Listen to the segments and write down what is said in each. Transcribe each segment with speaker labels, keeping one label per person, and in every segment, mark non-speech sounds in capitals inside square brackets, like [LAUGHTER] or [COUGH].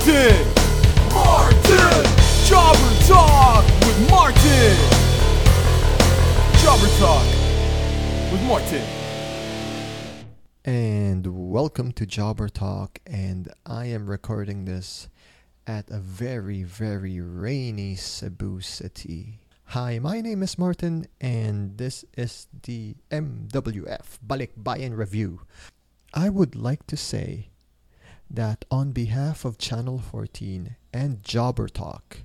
Speaker 1: Martin! Martin! Jobber Talk with Martin! Jobber Talk with Martin.
Speaker 2: And welcome to Jobber Talk, and I am recording this at a very, very rainy Cebu City. Hi, my name is Martin, and this is the MWF Balik Bayan Review. I would like to say that on behalf of Channel 14 and Jobber Talk,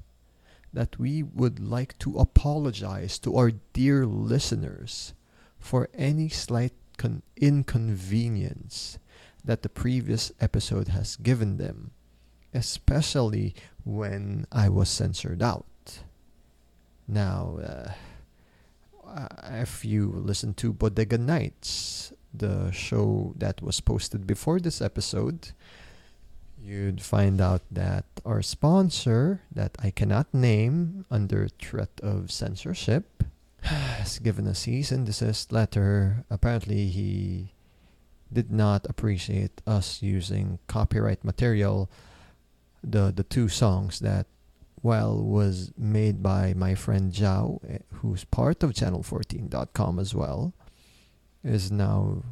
Speaker 2: that we would like to apologize to our dear listeners for any slight con- inconvenience that the previous episode has given them, especially when I was censored out. Now, uh, if you listen to Bodega Nights, the show that was posted before this episode, you'd find out that our sponsor, that I cannot name under threat of censorship, [SIGHS] has given a cease and desist letter. Apparently, he did not appreciate us using copyright material. The the two songs that, well, was made by my friend Zhao, eh, who's part of Channel14.com as well, is now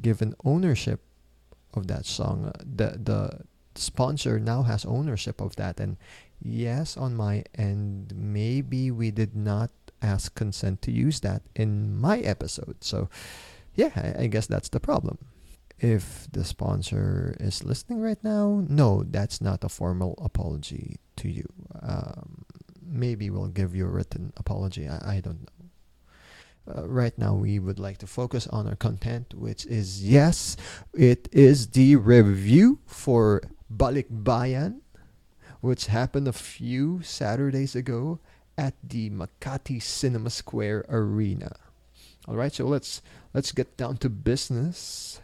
Speaker 2: given ownership of that song. The the sponsor now has ownership of that and yes on my end maybe we did not ask consent to use that in my episode. So yeah I, I guess that's the problem. If the sponsor is listening right now no that's not a formal apology to you. Um, maybe we'll give you a written apology i, I don't know. Uh, right now we would like to focus on our content which is yes it is the review for Balik Bayan, which happened a few Saturdays ago at the Makati Cinema Square Arena. All right, so let's let's get down to business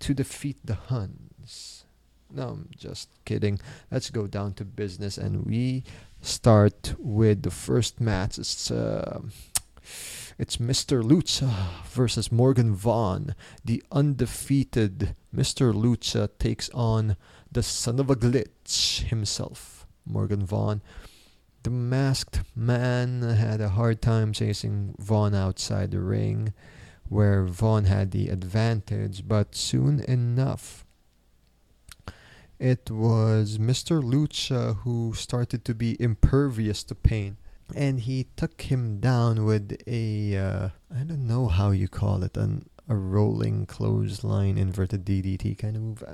Speaker 2: to defeat the Huns. No, I'm just kidding. Let's go down to business, and we start with the first match. It's uh, it's Mr. Lucha versus Morgan Vaughn. The undefeated Mr. Lucha takes on the son of a glitch himself, Morgan Vaughn. The masked man had a hard time chasing Vaughn outside the ring, where Vaughn had the advantage, but soon enough, it was Mr. Lucha who started to be impervious to pain. And he took him down with a uh, I don't know how you call it, an a rolling clothesline inverted DDT kind of move.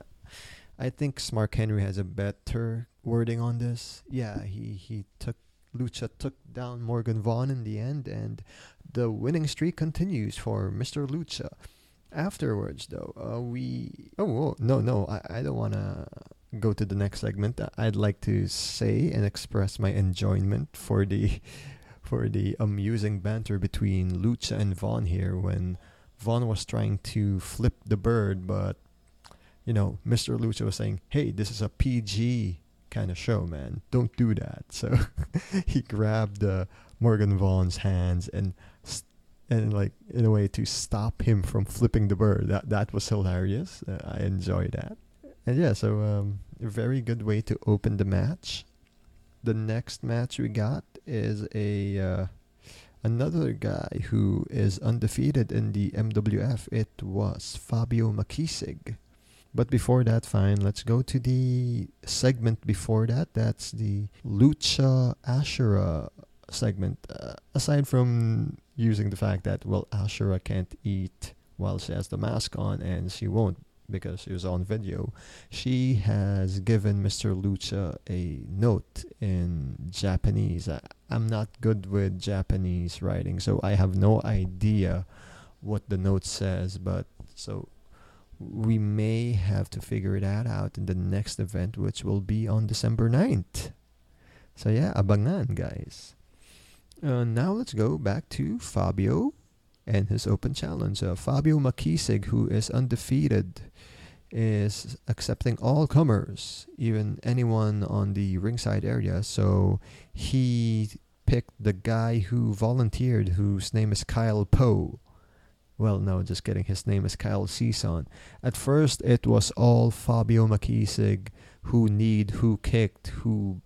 Speaker 2: I think Smart Henry has a better wording on this. Yeah, he, he took Lucha took down Morgan Vaughn in the end, and the winning streak continues for Mr. Lucha. Afterwards, though, uh, we oh, oh no no I, I don't wanna go to the next segment. I'd like to say and express my enjoyment for the [LAUGHS] for the amusing banter between Lucha and Vaughn here when Vaughn was trying to flip the bird, but you know, Mr. Lucha was saying, "Hey, this is a PG kind of show, man. Don't do that." [LAUGHS] So he grabbed uh, Morgan Vaughn's hands and and like in a way to stop him from flipping the bird. That that was hilarious. Uh, I enjoyed that. And yeah, so um, a very good way to open the match. The next match we got is a uh, another guy who is undefeated in the MWF. It was Fabio Makisig but before that, fine, let's go to the segment before that. That's the Lucha Ashura segment. Uh, aside from using the fact that, well, Ashura can't eat while she has the mask on, and she won't because she was on video, she has given Mr. Lucha a note in Japanese. I, I'm not good with Japanese writing, so I have no idea what the note says, but so we may have to figure that out in the next event, which will be on December 9th. So yeah, abangan, guys. Uh, now let's go back to Fabio and his open challenge. Uh, Fabio Makisig, who is undefeated, is accepting all comers, even anyone on the ringside area. So he picked the guy who volunteered, whose name is Kyle Poe. Well, no, just kidding. His name is Kyle Season. At first, it was all Fabio Makisig who kneed, who kicked, who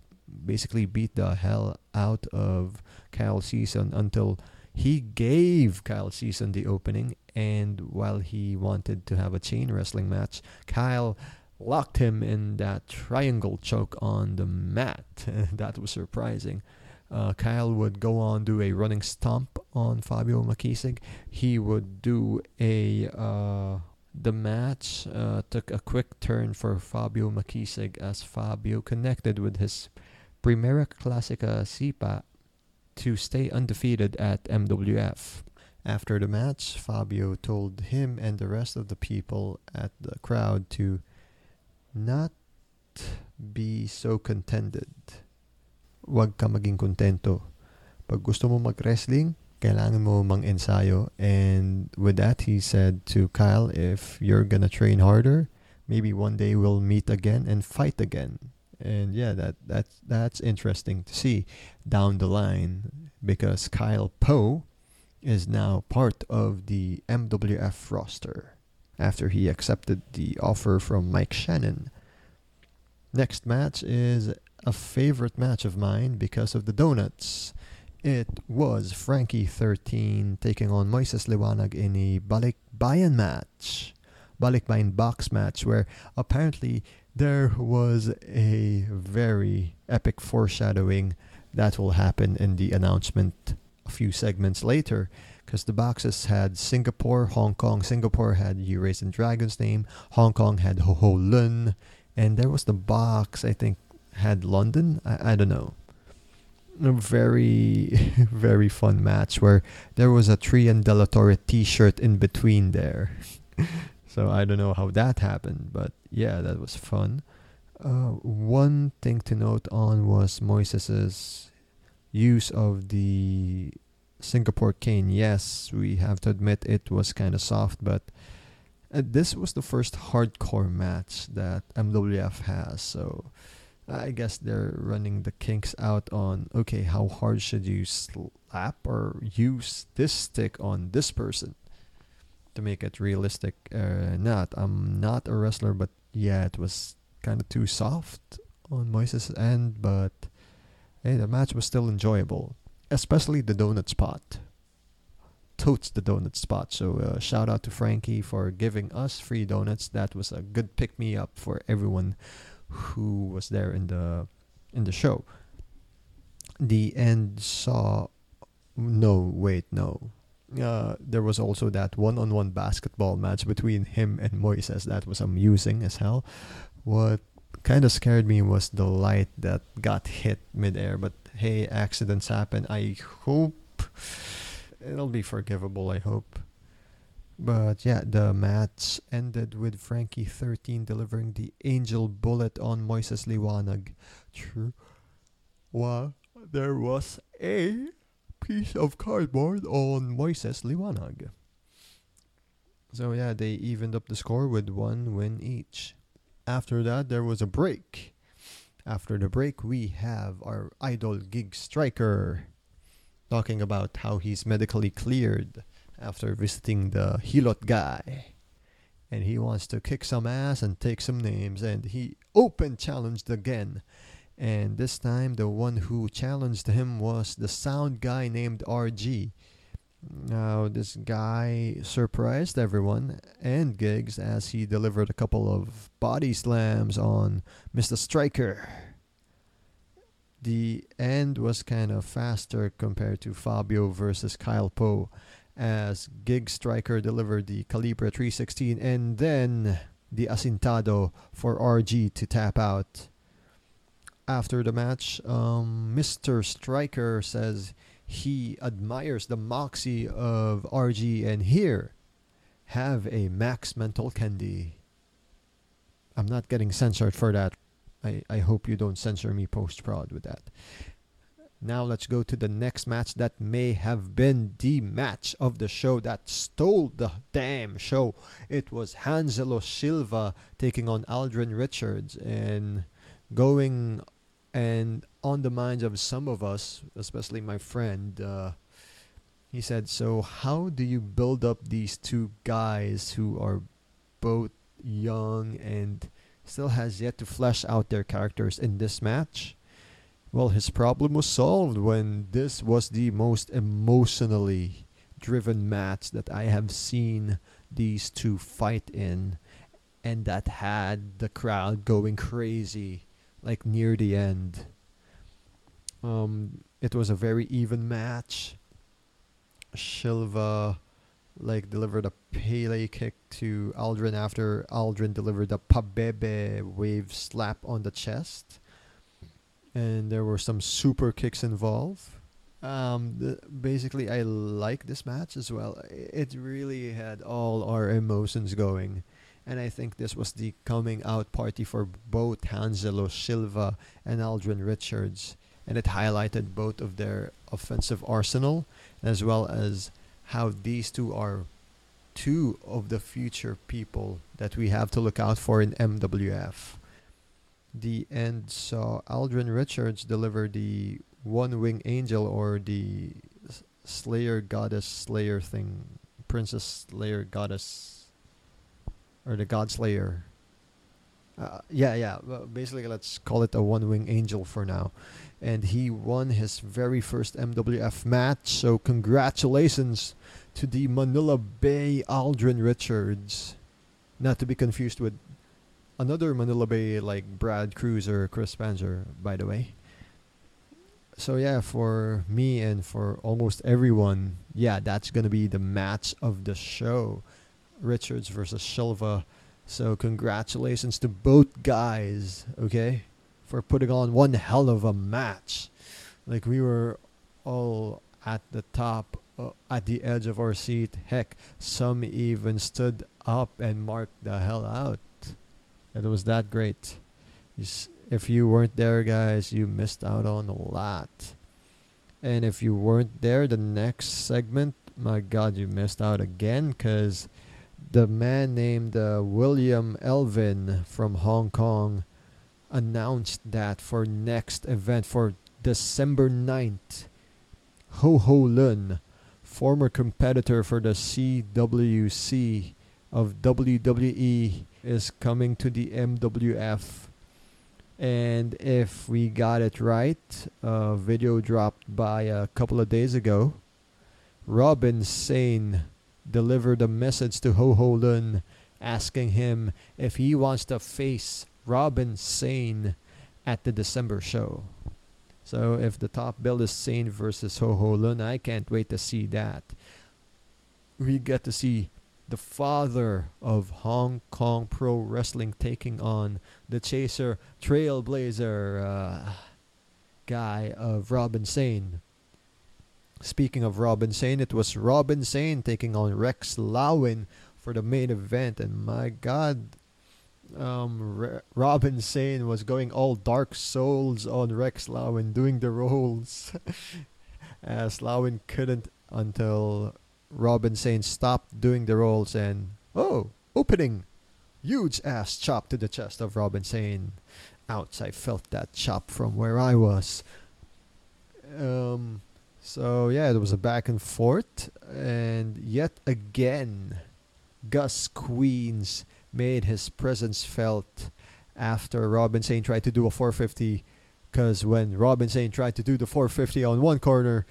Speaker 2: basically beat the hell out of Kyle Season until he gave Kyle Season the opening. And while he wanted to have a chain wrestling match, Kyle locked him in that triangle choke on the mat. [LAUGHS] that was surprising. Uh, Kyle would go on do a running stomp on Fabio Makisig. He would do a uh, the match uh, took a quick turn for Fabio Makisig as Fabio connected with his Primera Classica SIPA to stay undefeated at MWF. After the match, Fabio told him and the rest of the people at the crowd to not be so contented. Huwag ka maging. Pag gusto mo mag-wrestling, kailangan mo mang-ensayo. And with that, he said to Kyle, if you're gonna train harder, maybe one day we'll meet again and fight again. And yeah, that that's that's interesting to see down the line because Kyle Poe is now part of the MWF roster after he accepted the offer from Mike Shannon. Next match is a favorite match of mine because of the donuts. It was Frankie 13 taking on Moises Liwanag in a Balik Bayan match. Balik Bayan box match where apparently there was a very epic foreshadowing that will happen in the announcement a few segments later because the boxes had Singapore, Hong Kong. Singapore had Eurasian Dragon's name. Hong Kong had Ho Ho Lun. And there was the box, I think, had London. I, I don't know a very [LAUGHS] very fun match where there was a Trian de la Torre t-shirt in between there. [LAUGHS] so I don't know how that happened, but yeah, that was fun. Uh, one thing to note on was Moises's use of the Singapore cane. Yes, we have to admit it was kind of soft, but uh, this was the first hardcore match that MWF has, so I guess they're running the kinks out on okay, how hard should you slap or use this stick on this person to make it realistic? Uh, not, I'm not a wrestler, but yeah, it was kind of too soft on Moises' end, but hey, the match was still enjoyable, especially the donut spot. Totes the donut spot. So uh, shout out to Frankie for giving us free donuts. That was a good pick me up for everyone who was there in the in the show. The end saw no wait no. Uh, there was also that one-on-one basketball match between him and Moises that was amusing as hell. What kind of scared me was the light that got hit midair. But hey, accidents happen. I hope it'll be forgivable. I hope. But yeah, the match ended with Frankie 13 delivering the angel bullet on Moises Liwanag. True. Well, there was a piece of cardboard on Moises Liwanag. So yeah, they evened up the score with one win each. After that, there was a break. After the break, we have our idol gig striker talking about how he's medically cleared after visiting the Hilot guy. And he wants to kick some ass and take some names. And he open challenged again. And this time, the one who challenged him was the sound guy named RG. Now, this guy surprised everyone and gigs as he delivered a couple of body slams on Mr. Striker. The end was kind of faster compared to Fabio versus Kyle Poe as Gig Striker delivered the Calibre 316 and then the Asintado for RG to tap out. After the match, um, Mr. Striker says he admires the moxie of RG and here, have a max mental candy. I'm not getting censored for that. I, I hope you don't censor me post prod with that. Now let's go to the next match that may have been the match of the show that stole the damn show. It was Hanselo Silva taking on Aldrin Richards and going and on the minds of some of us, especially my friend, uh, he said, So, how do you build up these two guys who are both young and still has yet to flesh out their characters in this match. Well, his problem was solved when this was the most emotionally driven match that I have seen these two fight in, and that had the crowd going crazy, like near the end. Um, it was a very even match. Silva like delivered a Pele kick to Aldrin after Aldrin delivered a Pabebe wave slap on the chest. And there were some super kicks involved. Um, the, basically, I like this match as well. It really had all our emotions going. And I think this was the coming out party for both Angelo Silva and Aldrin Richards. And it highlighted both of their offensive arsenal as well as how these two are two of the future people that we have to look out for in MWF. The end saw Aldrin Richards deliver the one wing angel or the Slayer goddess Slayer thing, Princess Slayer goddess, or the God Slayer. Uh, yeah, yeah. Basically, let's call it a one wing angel for now and he won his very first MWF match. So congratulations to the Manila Bay Aldrin Richards. Not to be confused with another Manila Bay like Brad Cruz or Chris Panzer, by the way. So yeah, for me and for almost everyone, yeah, that's gonna be the match of the show. Richards versus Silva. So congratulations to both guys, okay? for putting on one hell of a match. Like we were all at the top, uh, at the edge of our seat. Heck, some even stood up and marked the hell out. It was that great. If you weren't there, guys, you missed out on a lot. And if you weren't there, the next segment, my God, you missed out again because the man named uh, William Elvin from Hong Kong announced that for next event for December 9th, Ho Ho Lun, former competitor for the CWC of WWE, is coming to the MWF. And if we got it right, a video dropped by a couple of days ago. Robin Sane delivered a message to Ho Ho Lun asking him if he wants to face Robin Sane at the December show. So if the top bill is Sane versus Ho Ho Lun, I can't wait to see that. We get to see the father of Hong Kong Pro Wrestling taking on the Chaser Trailblazer uh, guy of Robin Sane. Speaking of Robin Sane, it was Robin Sane taking on Rex Lawin for the main event, and my God, um, Re- Robin Sane was going all Dark Souls on Rex Lawin doing the rolls. [LAUGHS] As Lawin couldn't until Robin Sane stopped doing the rolls and oh, opening, huge ass chop to the chest of Robin Sane. Ouch! I felt that chop from where I was. Um, so yeah, there was a back and forth, and yet again, Gus Queens made his presence felt after Robin Sane tried to do a 450. Because when Robin Sane tried to do the 450 on one corner,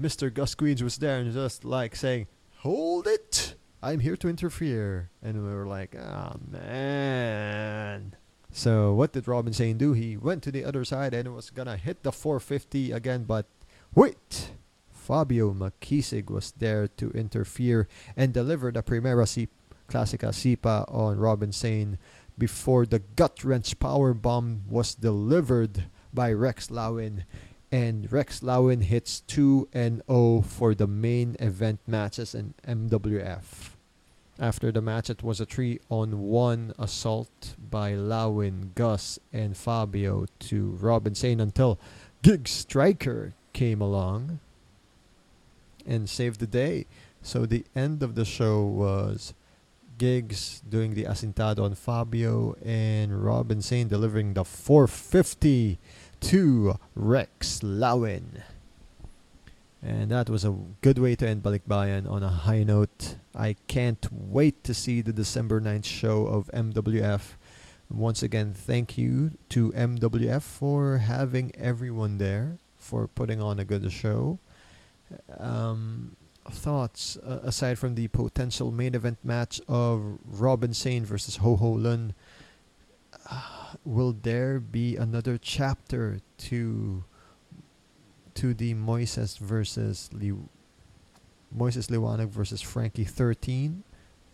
Speaker 2: Mr. Gus Queens was there and just like saying, Hold it! I'm here to interfere. And we were like, Oh man. So what did Robin Sane do? He went to the other side and was gonna hit the 450 again, but wait! Fabio Makisig was there to interfere and deliver the Primera C Classica Sipa on Robin Sane before the gut wrench power bomb was delivered by Rex Lawin. And Rex Lawin hits 2 and 0 for the main event matches in MWF. After the match, it was a 3 on 1 assault by Lawin, Gus, and Fabio to Robin Sane until Gig Striker came along and saved the day. So the end of the show was Gigs doing the Asintado on Fabio and Robin Sane delivering the 450 to Rex Lawin. And that was a good way to end Balikbayan on a high note. I can't wait to see the December 9th show of MWF. Once again, thank you to MWF for having everyone there, for putting on a good show. Um, thoughts uh, aside from the potential main event match of Robin Sane versus Ho Ho Lun? Uh, will there be another chapter to to the Moises versus Moises Liwanag versus Frankie 13?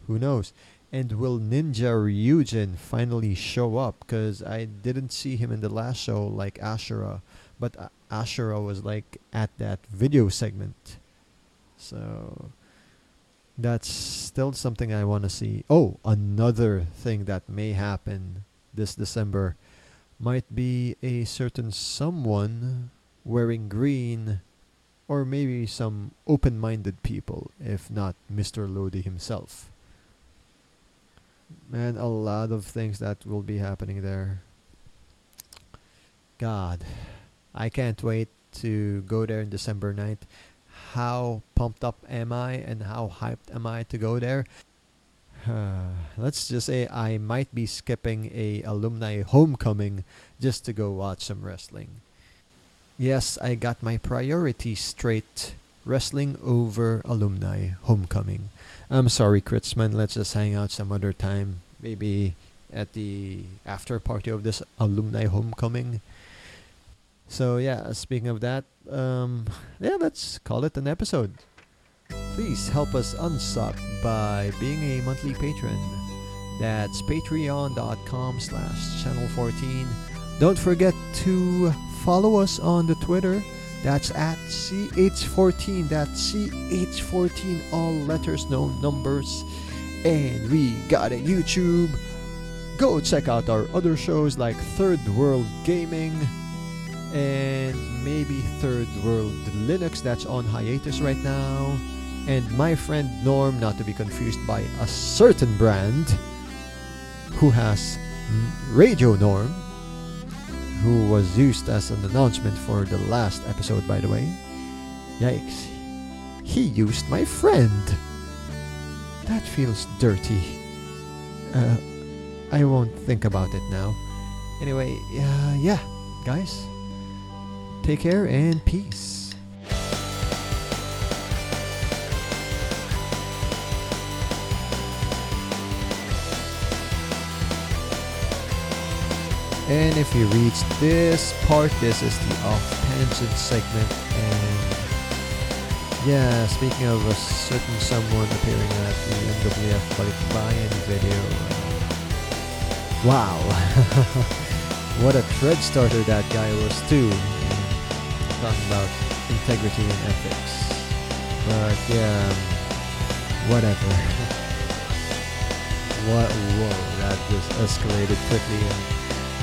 Speaker 2: Who knows? And will Ninja Ryujin finally show up? Because I didn't see him in the last show like Ashura, but Ashura was like at that video segment. So that's still something I want to see. Oh, another thing that may happen this December might be a certain someone wearing green or maybe some open-minded people if not Mr. Lodi himself. Man, a lot of things that will be happening there. God, I can't wait to go there in December 9th. How pumped up am I and how hyped am I to go there? [SIGHS] let's just say I might be skipping a alumni homecoming just to go watch some wrestling. Yes, I got my priorities straight. Wrestling over alumni homecoming. I'm sorry, Kritzman. Let's just hang out some other time. Maybe at the after party of this alumni homecoming. So yeah, speaking of that, um, yeah, let's call it an episode. Please help us unsuck by being a monthly patron. That's patreon.com slash channel 14. Don't forget to follow us on the Twitter. That's at CH14. That's CH14. All letters, no numbers. And we got a YouTube. Go check out our other shows like Third World Gaming and maybe Third World Linux that's on hiatus right now and my friend Norm, not to be confused by a certain brand who has Radio Norm, who was used as an announcement for the last episode, by the way. Yikes. He used my friend. That feels dirty. Uh, I won't think about it now. Anyway, uh, yeah, guys. Take care and peace. And if you reach this part, this is the off-tangent segment. And yeah, speaking of a certain someone appearing at the MWF Balikbayan video. Wow. [LAUGHS] what a thread starter that guy was too. Talking about integrity and ethics. But yeah, whatever. [LAUGHS] what, whoa, that just escalated quickly and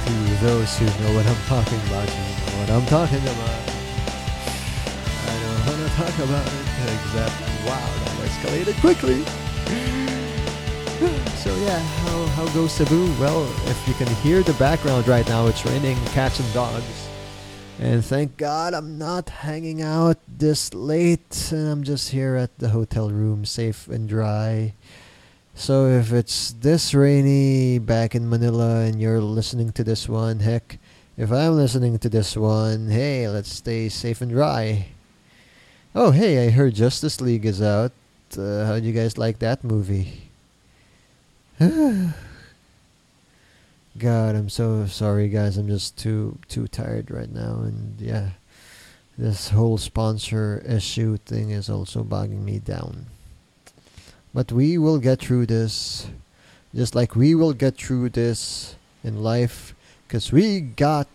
Speaker 2: to those who know what I'm talking about, you know what I'm talking about. I don't want to talk about it, except wow, that escalated quickly. [SIGHS] so yeah, how, how goes Cebu? Well, if you can hear the background right now, it's raining cats and dogs. And thank God I'm not hanging out this late, and I'm just here at the hotel room, safe and dry. So if it's this rainy back in Manila and you're listening to this one, heck, if I'm listening to this one, hey, let's stay safe and dry. Oh, hey, I heard Justice League is out. Uh, how do you guys like that movie? [SIGHS] [SIGHS] God, I'm so sorry, guys. I'm just too too tired right now, and yeah, this whole sponsor issue thing is also bogging me down. But we will get through this. Just like we will get through this in life. Because we got